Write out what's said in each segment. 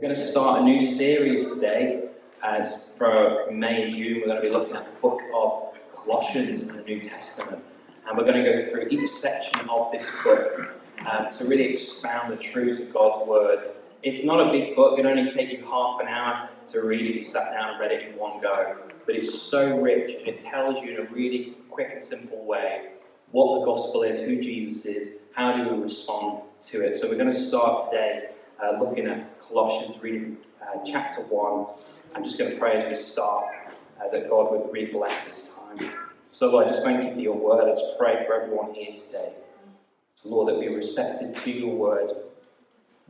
We're going to start a new series today. As for May and June, we're going to be looking at the book of Colossians in the New Testament. And we're going to go through each section of this book um, to really expound the truths of God's Word. It's not a big book, it only take you half an hour to read if you sat down and read it in one go. But it's so rich and it tells you in a really quick and simple way what the gospel is, who Jesus is, how do we respond to it. So we're going to start today uh, looking at Colossians, reading uh, chapter 1. I'm just going to pray as we start uh, that God would really bless this time. So, Lord, I just thank you for your word. I just pray for everyone here today. Lord, that we are receptive to your word.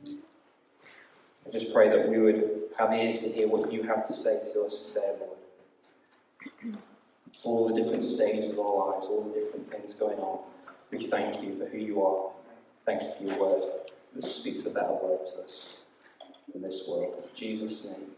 I just pray that we would have ears to hear what you have to say to us today, Lord. All the different stages of our lives, all the different things going on. We thank you for who you are. Thank you for your word that speaks a better word to us in this world. In Jesus' name.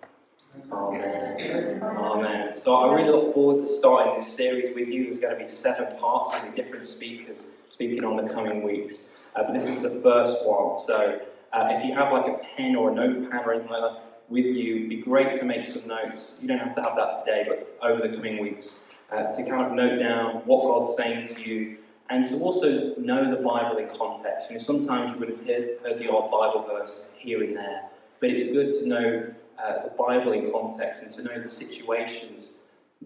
Amen. Amen. So I really look forward to starting this series with you. There's going to be seven parts and different speakers speaking on the coming weeks. Uh, but this is the first one. So uh, if you have like a pen or a notepad or anything like that with you, it'd be great to make some notes. You don't have to have that today, but over the coming weeks. Uh, to kind of note down what God's saying to you and to also know the Bible in context. You know, sometimes you would have heard, heard the odd Bible verse here and there, but it's good to know uh, the Bible in context and to know the situations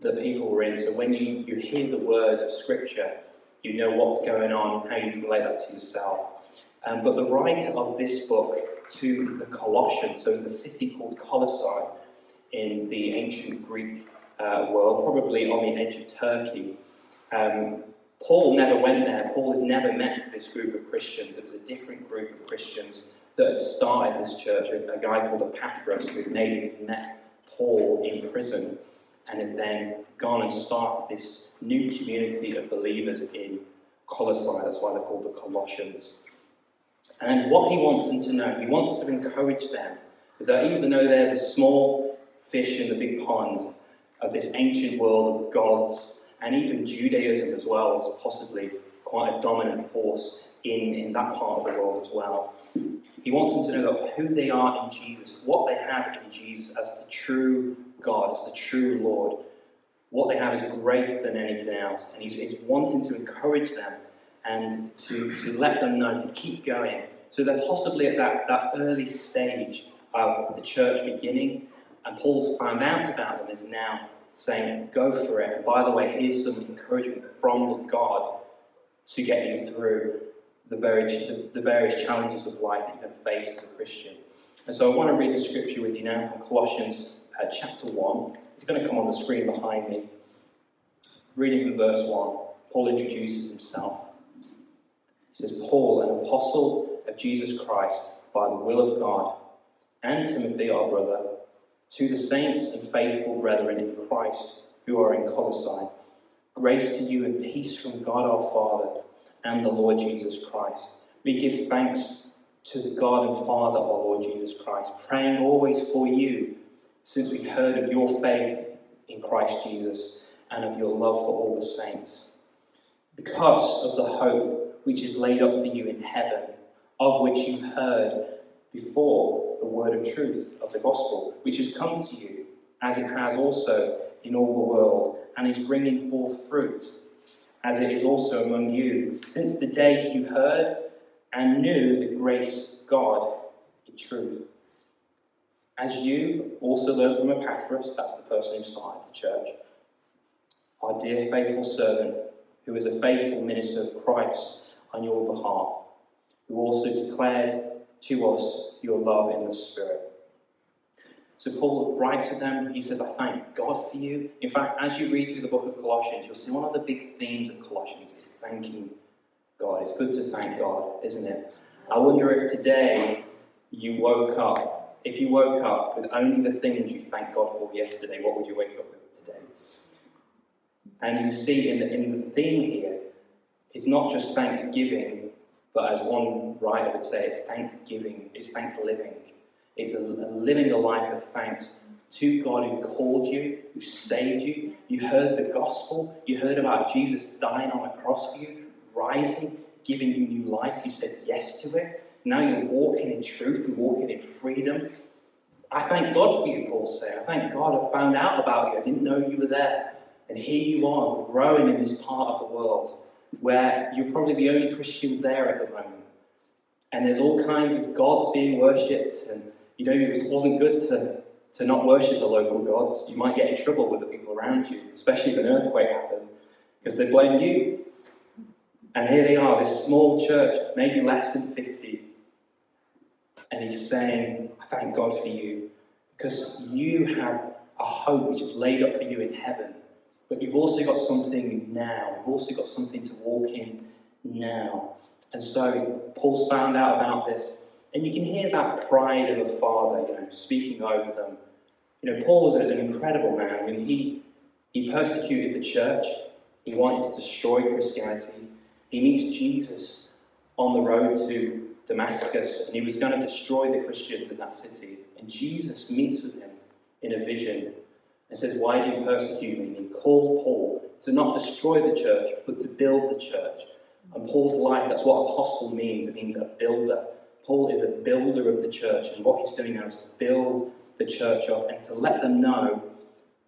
that people were in. So when you, you hear the words of Scripture, you know what's going on, how you can relate that to yourself. Um, but the writer of this book to the Colossians, so it's a city called Colossae in the ancient Greek uh, world, probably on the edge of Turkey. Um, Paul never went there. Paul had never met this group of Christians. It was a different group of Christians that had started this church. A, guy called Epaphras, who maybe had met Paul in prison and had then gone and started this new community of believers in Colossae. That's why they're called the Colossians. And what he wants them to know, he wants to encourage them that even though they're the small fish in the big pond of this ancient world of gods and even Judaism as well as possibly quite a dominant force in, in that part of the world as well. He wants them to know who they are in Jesus, what they have in Jesus as the true God, as the true Lord, what they have is greater than anything else. And he's, he's wanting to encourage them and to, to let them know to keep going. So they're possibly at that, that early stage of the church beginning, and Paul's found out about them is now saying, Go for it. And by the way, here's some encouragement from God to get you through the, very, the, the various challenges of life that you're going to face as a Christian. And so I want to read the scripture with you now from Colossians uh, chapter 1. It's going to come on the screen behind me. Reading from verse 1, Paul introduces himself. He says, Paul, an apostle of Jesus Christ, by the will of God, and Timothy, our brother to the saints and faithful brethren in Christ who are in Colossae, grace to you and peace from God our Father and the Lord Jesus Christ. We give thanks to the God and Father our Lord Jesus Christ, praying always for you, since we heard of your faith in Christ Jesus and of your love for all the saints. Because of the hope which is laid up for you in heaven, of which you heard before the word of truth of the gospel, which has come to you, as it has also in all the world, and is bringing forth fruit, as it is also among you, since the day you heard and knew the grace of God in truth. As you also learned from Epaphras, that's the person who started the church, our dear faithful servant, who is a faithful minister of Christ on your behalf, who also declared to us your love in the Spirit. So Paul writes to them, he says, I thank God for you. In fact, as you read through the book of Colossians, you'll see one of the big themes of Colossians is thanking God. It's good to thank God, isn't it? I wonder if today you woke up, if you woke up with only the things you thanked God for yesterday, what would you wake up with today? And you see in the, in the theme here, it's not just thanksgiving, but as one writer would say, it's thanksgiving, it's thanks living. It's a, a living a life of thanks to God who called you, who saved you. You heard the gospel. You heard about Jesus dying on a cross for you, rising, giving you new life. You said yes to it. Now you're walking in truth, you're walking in freedom. I thank God for you, Paul said. I thank God I found out about you. I didn't know you were there. And here you are growing in this part of the world where you're probably the only Christians there at the moment. And there's all kinds of gods being worshipped. And you know, it wasn't good to, to not worship the local gods. You might get in trouble with the people around you, especially if an earthquake happened, because they blame you. And here they are, this small church, maybe less than 50. And he's saying, I thank God for you, because you have a hope which is laid up for you in heaven. But you've also got something now. You've also got something to walk in now. And so Paul's found out about this. And you can hear that pride of a father, you know, speaking over them. You know, Paul was an incredible man. I mean, he, he persecuted the church. He wanted to destroy Christianity. He meets Jesus on the road to Damascus, and he was going to destroy the Christians in that city. And Jesus meets with him in a vision and says, Why do you persecute me? And he called Paul to not destroy the church, but to build the church. And Paul's life, that's what apostle means. It means a builder. Paul is a builder of the church, and what he's doing now is to build the church up and to let them know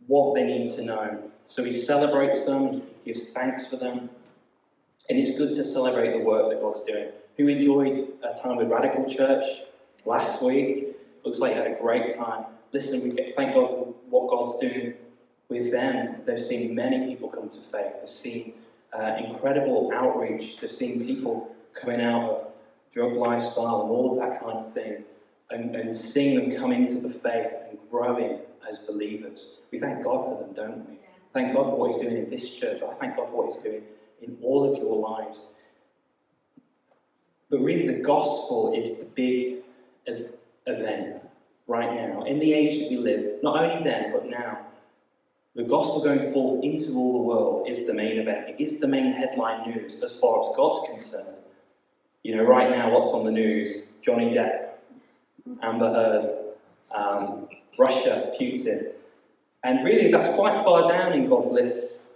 what they need to know. So he celebrates them, he gives thanks for them, and it's good to celebrate the work that God's doing. Who enjoyed a time with Radical Church last week? Looks like you had a great time. Listen, we thank God what God's doing with them. They've seen many people come to faith. They've seen uh, incredible outreach. They've seen people coming out of drug lifestyle and all of that kind of thing, and, and seeing them come into the faith and growing as believers. We thank God for them, don't we? Thank God for what He's doing in this church. I thank God for what He's doing in all of your lives. But really, the gospel is the big event right now, in the age that we live, not only then, but now. The gospel going forth into all the world is the main event. It is the main headline news as far as God's concerned. You know, right now, what's on the news? Johnny Depp, Amber Heard, um, Russia, Putin. And really, that's quite far down in God's list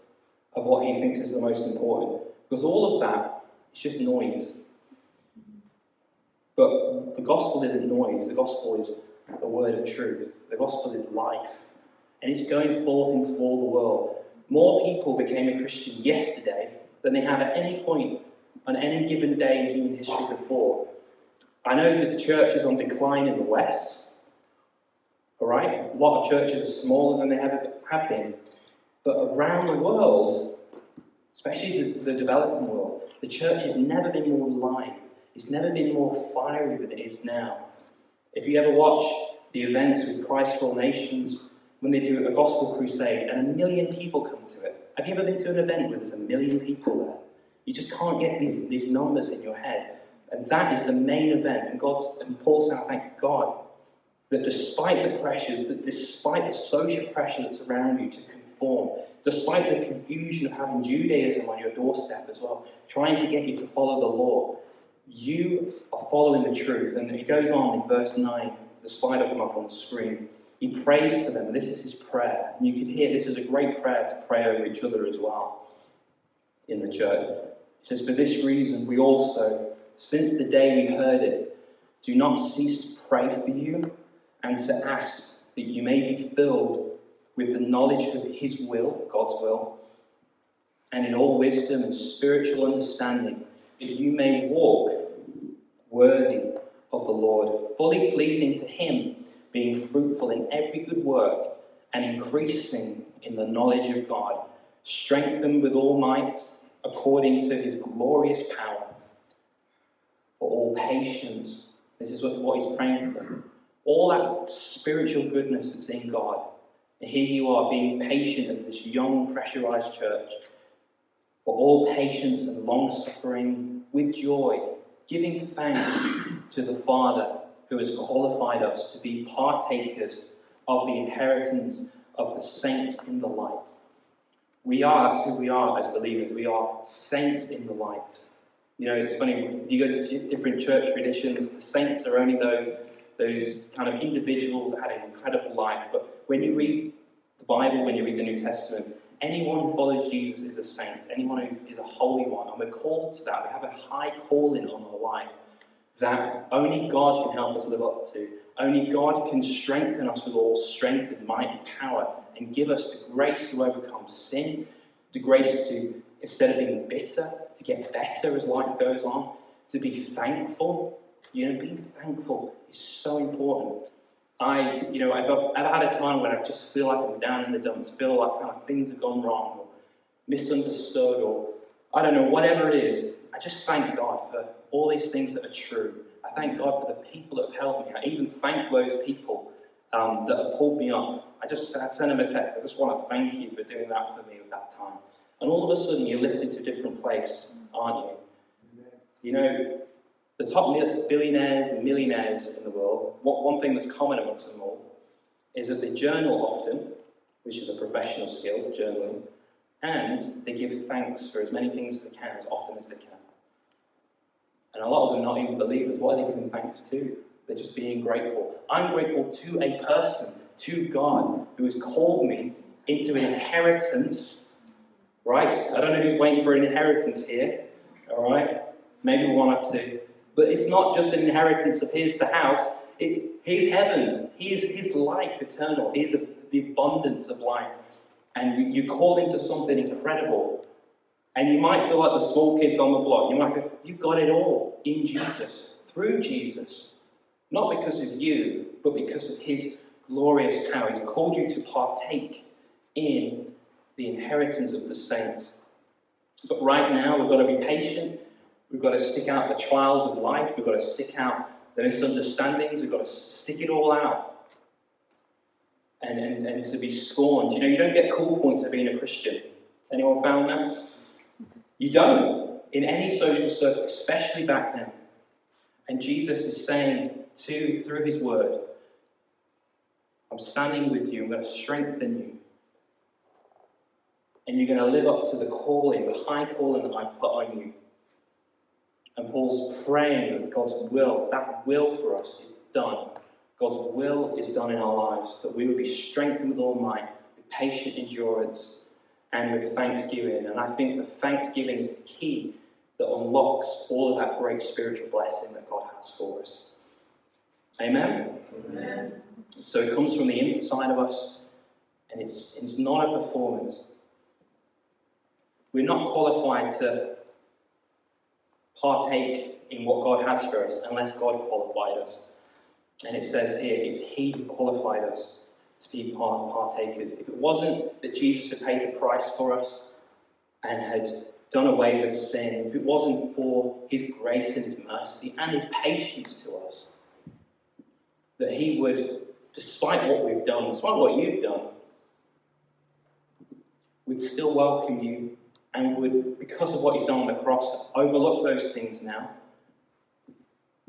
of what he thinks is the most important. Because all of that is just noise. But the gospel isn't noise, the gospel is the word of truth. The gospel is life. And it's going forth into all the world. More people became a Christian yesterday than they have at any point on any given day in human history before. I know the church is on decline in the West. All right? A lot of churches are smaller than they ever have been. But around the world, especially the, the developing world, the church has never been more alive. It's never been more fiery than it is now. If you ever watch the events with Christ for All Nations, when they do a gospel crusade and a million people come to it, have you ever been to an event where there's a million people there? You just can't get these, these numbers in your head. And that is the main event. And God's and Paul said, thank God that despite the pressures, that despite the social pressure that's around you to conform, despite the confusion of having Judaism on your doorstep as well, trying to get you to follow the law, you are following the truth. And he goes on in verse 9, the slide will come up on the screen. He prays for them, this is his prayer. And you can hear this is a great prayer to pray over each other as well in the church. He says, For this reason, we also, since the day we heard it, do not cease to pray for you and to ask that you may be filled with the knowledge of his will, God's will, and in all wisdom and spiritual understanding that you may walk worthy of the Lord, fully pleasing to Him, being fruitful in every good work and increasing in the knowledge of God, strengthened with all might according to His glorious power, for all patience. This is what, what He's praying for. All that spiritual goodness that's in God. Here you are being patient of this young, pressurized church for all patience and long suffering with joy, giving thanks to the Father who has qualified us to be partakers of the inheritance of the saints in the light. We are, that's who we are as believers. We are saints in the light. You know, it's funny, if you go to different church traditions, the saints are only those, those kind of individuals that had an incredible life. But when you read the Bible, when you read the New Testament, Anyone who follows Jesus is a saint. Anyone who is a holy one. And we're called to that. We have a high calling on our life that only God can help us live up to. Only God can strengthen us with all strength and might and power and give us the grace to overcome sin, the grace to, instead of being bitter, to get better as life goes on, to be thankful. You know, being thankful is so important. I, you know, I've, I've had a time when I just feel like I'm down in the dumps, feel like kind of things have gone wrong, or misunderstood, or I don't know, whatever it is. I just thank God for all these things that are true. I thank God for the people that have helped me. I even thank those people um, that have pulled me up. I just I send them a text. I just want to thank you for doing that for me at that time. And all of a sudden, you're lifted to a different place, aren't you? You know, the top billionaires and millionaires in the world, one thing that's common amongst them all is that they journal often, which is a professional skill, journaling, and they give thanks for as many things as they can, as often as they can. And a lot of them not even believers. What are they giving thanks to? They're just being grateful. I'm grateful to a person, to God, who has called me into an inheritance. Right? I don't know who's waiting for an inheritance here. All right? Maybe one or two. But it's not just an inheritance of here's the house, it's here's heaven, here's his life eternal, here's the abundance of life. And you, you call into something incredible. And you might feel like the small kids on the block. You might go, You got it all in Jesus, through Jesus. Not because of you, but because of his glorious power. He's called you to partake in the inheritance of the saints. But right now, we've got to be patient We've got to stick out the trials of life. We've got to stick out the misunderstandings. We've got to stick it all out. And, and, and to be scorned. You know, you don't get cool points of being a Christian. Anyone found that? You don't. In any social circle, especially back then. And Jesus is saying to, through his word, I'm standing with you, I'm going to strengthen you. And you're going to live up to the calling, the high calling that I've put on you. And Paul's praying that God's will, that will for us, is done. God's will is done in our lives, that we would be strengthened with all might, with patient endurance, and with thanksgiving. And I think the thanksgiving is the key that unlocks all of that great spiritual blessing that God has for us. Amen? Amen. So it comes from the inside of us, and it's, it's not a performance. We're not qualified to partake in what God has for us unless God qualified us. And it says here, it's He who qualified us to be part, partakers. If it wasn't that Jesus had paid the price for us and had done away with sin, if it wasn't for His grace and His mercy and His patience to us, that He would, despite what we've done, despite what you've done, would still welcome you and would, because of what he's done on the cross, overlook those things now.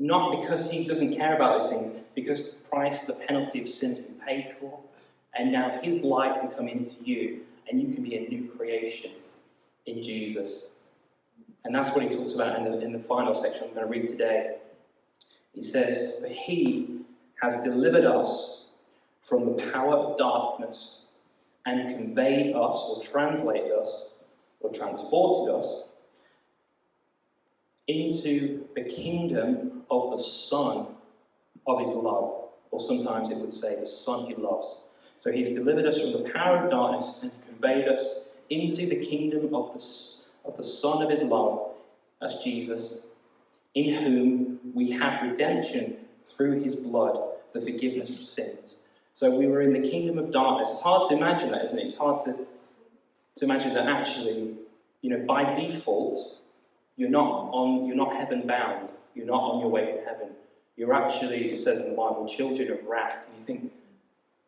Not because he doesn't care about those things, because price, the penalty of sin has been paid for, and now his life can come into you, and you can be a new creation in Jesus. And that's what he talks about in the, in the final section I'm going to read today. He says, For he has delivered us from the power of darkness and conveyed us or translated us or transported us into the kingdom of the Son of his love, or sometimes it would say the Son he loves. So he's delivered us from the power of darkness and conveyed us into the kingdom of the, of the Son of his love, that's Jesus, in whom we have redemption through his blood, the forgiveness of sins. So we were in the kingdom of darkness. It's hard to imagine that, isn't it? It's hard to to imagine that actually, you know, by default, you're not on, you're not heaven bound. You're not on your way to heaven. You're actually, it says in the Bible, children of wrath. And you think,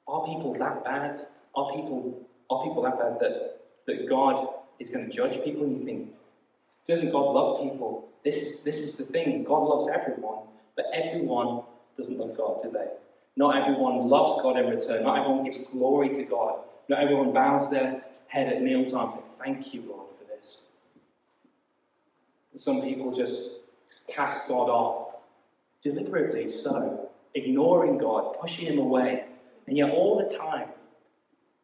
are people that bad? Are people, are people that bad that, that God is going to judge people? And you think, doesn't God love people? This is, this is the thing. God loves everyone, but everyone doesn't love God, do they? Not everyone loves God in return. Not everyone gives glory to God. Not everyone bows their head at mealtime say, Thank you, Lord, for this. Some people just cast God off, deliberately so, ignoring God, pushing Him away. And yet, all the time,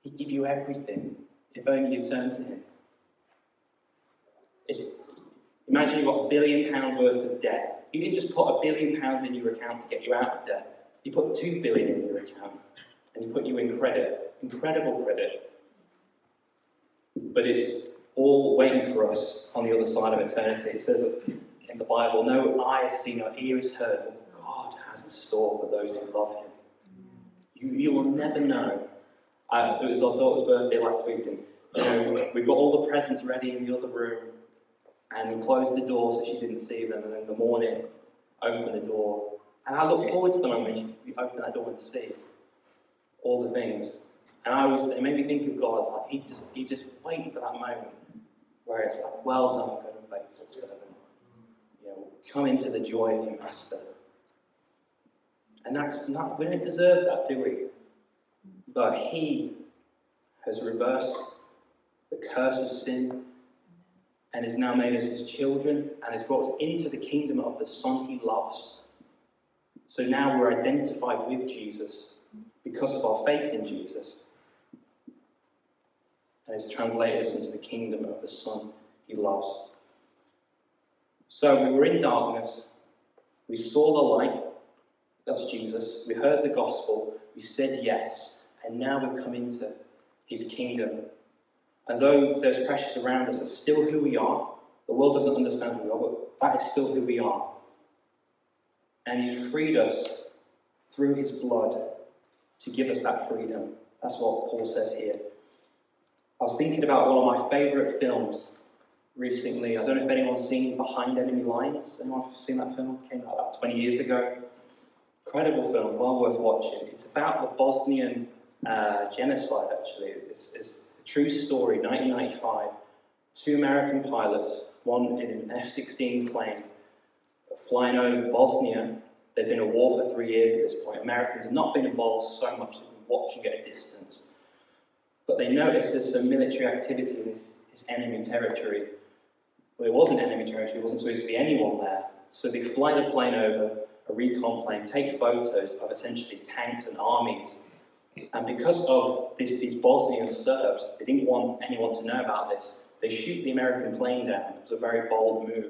He'd give you everything if only you turn to Him. It's, imagine you've got a billion pounds worth of debt. He didn't just put a billion pounds in your account to get you out of debt. He put two billion in your account, and He put you in credit, incredible credit. But it's all waiting for us on the other side of eternity. It says in the Bible, no eye has seen, no ear has heard God has in store for those who love Him. You, you will never know. Uh, it was our daughter's birthday last week, and you know, we got all the presents ready in the other room, and we closed the door so she didn't see them. And in the morning, opened the door, and I look forward to the moment we open that door and see all the things. And I always, it made me think of God. It's like he just, he just wait for that moment where it's like, well done, good and faithful servant. You know, come into the joy of your master. And that's not, we don't deserve that, do we? But he has reversed the curse of sin and has now made us his children and has brought us into the kingdom of the Son he loves. So now we're identified with Jesus because of our faith in Jesus and has translated us into the kingdom of the Son he loves. So we were in darkness, we saw the light, that's Jesus, we heard the gospel, we said yes, and now we've come into his kingdom. And though those pressures around us are still who we are, the world doesn't understand who we are, but that is still who we are. And he's freed us through his blood to give us that freedom. That's what Paul says here. I was thinking about one of my favourite films recently. I don't know if anyone's seen Behind Enemy Lines. Anyone seen that film? It came out about 20 years ago. Incredible film, well worth watching. It's about the Bosnian uh, genocide, actually. It's, it's, a true story, 1995. Two American pilots, one in an F 16 plane, flying over Bosnia. They've been at war for three years at this point. Americans have not been involved so much, they've been watching at a distance. But they noticed there's some military activity in this, this enemy territory. Well, it wasn't enemy territory, it wasn't supposed to be anyone there. So they fly the plane over, a recon plane, take photos of essentially tanks and armies. And because of this, these Bosnian Serbs, they didn't want anyone to know about this. They shoot the American plane down. It was a very bold move.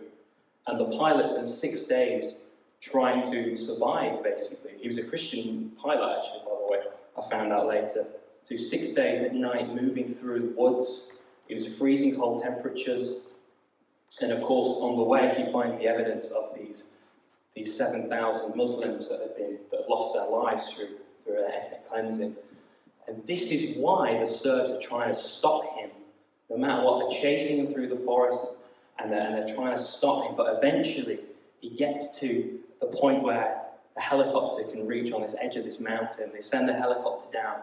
And the pilot spent six days trying to survive, basically. He was a Christian pilot, actually, by the way. I found out later. So six days at night moving through the woods. It was freezing cold temperatures. And of course, on the way, he finds the evidence of these, these 7,000 Muslims that have, been, that have lost their lives through, through an ethnic cleansing. And this is why the Serbs are trying to stop him. No matter what, they're chasing him through the forest and they're, and they're trying to stop him. But eventually, he gets to the point where the helicopter can reach on this edge of this mountain. They send the helicopter down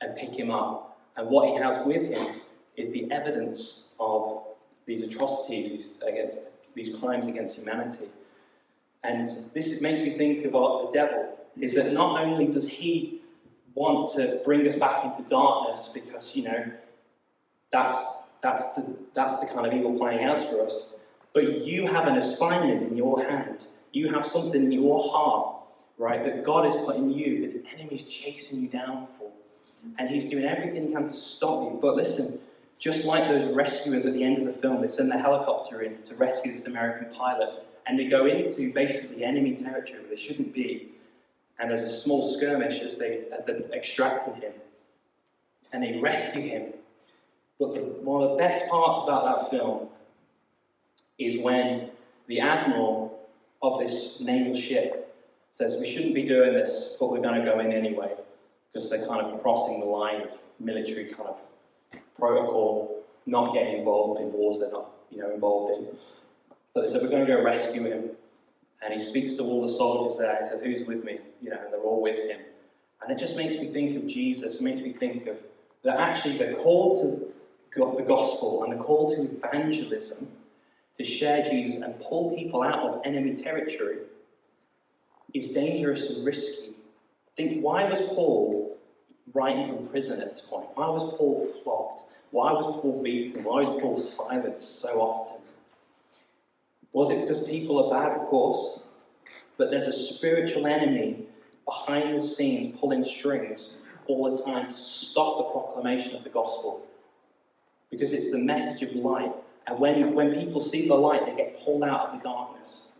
and pick him up. And what he has with him is the evidence of these atrocities against these crimes against humanity. And this makes me think of the devil, is that not only does he want to bring us back into darkness because, you know, that's, that's, the, that's the kind of evil playing out for us, but you have an assignment in your hand. You have something in your heart, right, that God has put in you, that the enemy is chasing you down for and he's doing everything he can to stop you. But listen, just like those rescuers at the end of the film, they send the helicopter in to rescue this American pilot, and they go into basically enemy territory where they shouldn't be. And there's a small skirmish as they as they're him, and they rescue him. But the, one of the best parts about that film is when the admiral of this naval ship says, "We shouldn't be doing this, but we're going to go in anyway." Because they're kind of crossing the line of military kind of protocol, not getting involved in wars they're not you know involved in. But they said we're going to go rescue him, and he speaks to all the soldiers there and says, "Who's with me?" You know, and they're all with him, and it just makes me think of Jesus. It makes me think of that actually the call to the gospel and the call to evangelism to share Jesus and pull people out of enemy territory is dangerous and risky Think, why was Paul writing from prison at this point? Why was Paul flogged? Why was Paul beaten? Why was Paul silenced so often? Was it because people are bad? Of course. But there's a spiritual enemy behind the scenes pulling strings all the time to stop the proclamation of the gospel. Because it's the message of light. And when, when people see the light, they get pulled out of the darkness.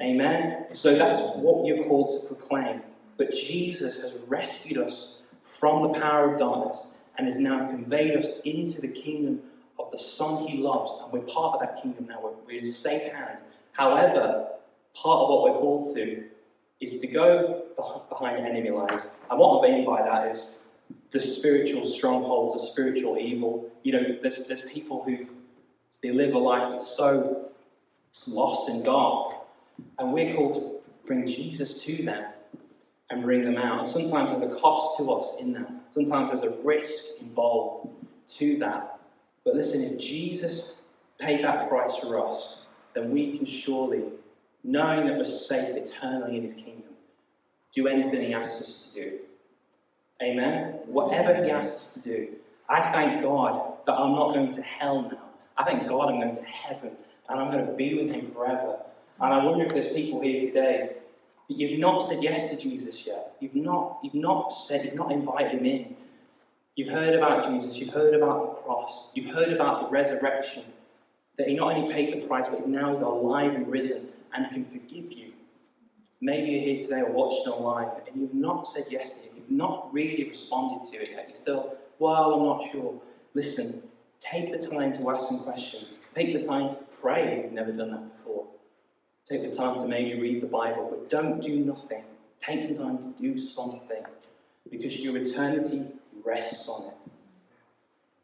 Amen? So that's what you're called to proclaim. But Jesus has rescued us from the power of darkness and has now conveyed us into the kingdom of the Son he loves. And we're part of that kingdom now. We're, in safe hands. However, part of what we're called to is to go behind enemy lines. And what I mean by that is the spiritual strongholds, the spiritual evil. You know, there's, there's people who they live a life that's so lost and dark. And we're called to bring Jesus to them and bring them out. sometimes there's a cost to us in that. Sometimes there's a risk involved to that. But listen, if Jesus paid that price for us, then we can surely, knowing that we're safe eternally in his kingdom, do anything he asks us to do. Amen? Whatever he asks us to do. I thank God that I'm not going to hell now. I thank God I'm going to heaven and I'm going to be with him forever. And I wonder if there's people here today you've not said yes to Jesus yet. You've not, you've not said, you've not invited him in. You've heard about Jesus, you've heard about the cross, you've heard about the resurrection, that he not only paid the price, but now is alive and risen and can forgive you. Maybe you're here today or watching online and you've not said yes to him, you've not really responded to it yet. You're still, well, I'm not sure. Listen, take the time to ask some questions. Take the time to pray if you've never done that. Take the time to maybe read the Bible, but don't do nothing. Take some time to do something because your eternity rests on it.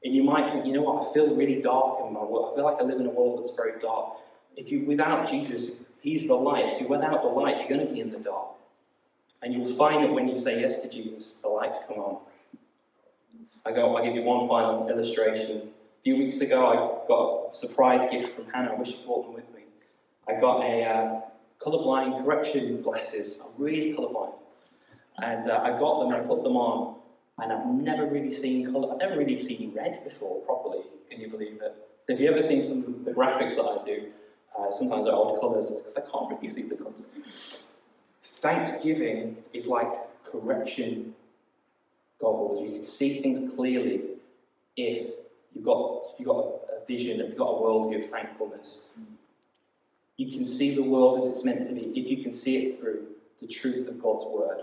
And you might think, you know what, I feel really dark in my world. I feel like I live in a world that's very dark. If you without Jesus, He's the light. If you're without the light, you're going to be in the dark. And you'll find that when you say yes to Jesus, the lights come on. I go, I'll give you one final illustration. A few weeks ago, I got a surprise gift from Hannah. I wish she brought them with me. I got a uh, colorblind correction glasses. I'm really colorblind. And uh, I got them and I put them on. And I've never really seen color. I've never really seen red before properly. Can you believe it? Have you ever seen some of the graphics that I do? Uh, sometimes they're odd colours because I can't really see the colours. Thanksgiving is like correction goggles. You can see things clearly if you've got, if you've got a vision, if you've got a worldview of thankfulness. You can see the world as it's meant to be if you can see it through the truth of God's word.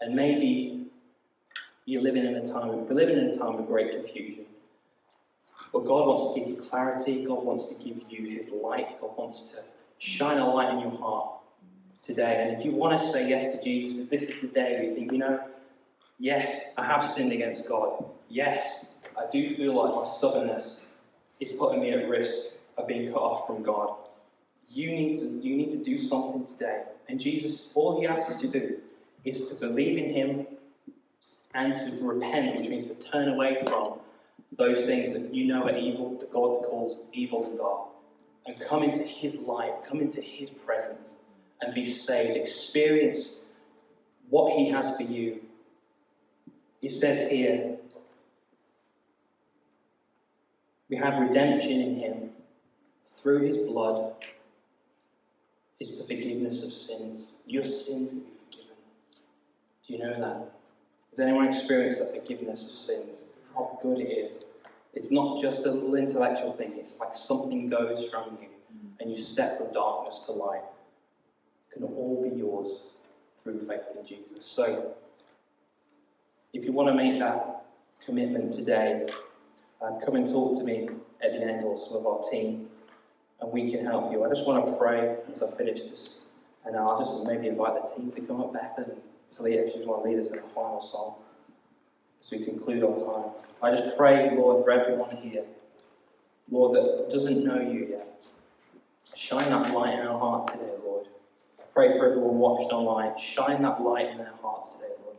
And maybe you're living in a time, we're living in a time of great confusion. But God wants to give you clarity, God wants to give you His light, God wants to shine a light in your heart today. And if you want to say yes to Jesus, this is the day where you think, you know, yes, I have sinned against God. Yes, I do feel like my stubbornness is putting me at risk being cut off from God. You need to, you need to do something today. And Jesus, all He asks you to do is to believe in Him and to repent, which means to turn away from those things that you know are evil, that God calls evil and dark, and come into His light, come into His presence, and be saved. Experience what He has for you. It says here, we have redemption in Him through His blood. Is the forgiveness of sins. Your sins can be forgiven. Do you know that? Has anyone experienced that forgiveness of sins? how good it is. It's not just a little intellectual thing, it's like something goes from you and you step from darkness to light. It can all be yours through faith in Jesus. So, if you want to make that commitment today, uh, come and talk to me at the end or some of our team, and we can help you. I just want to pray as I finish this, and I'll just maybe invite the team to come up, Beth and Talia, if you want to lead us in a final song as we conclude our time. I just pray, Lord, for everyone here, Lord, that doesn't know you yet. Shine that light in our heart today, Lord. I pray for everyone watched online. Shine that light in their hearts today, Lord.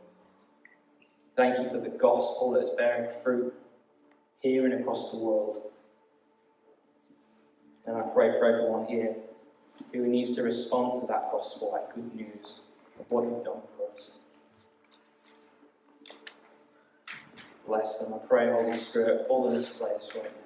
Thank you for the gospel that is bearing fruit here and across the world. And I pray for everyone here who needs to respond to that gospel, that good news of what you've done for us. bless them. I pray, Holy Spirit, fall in this place right now.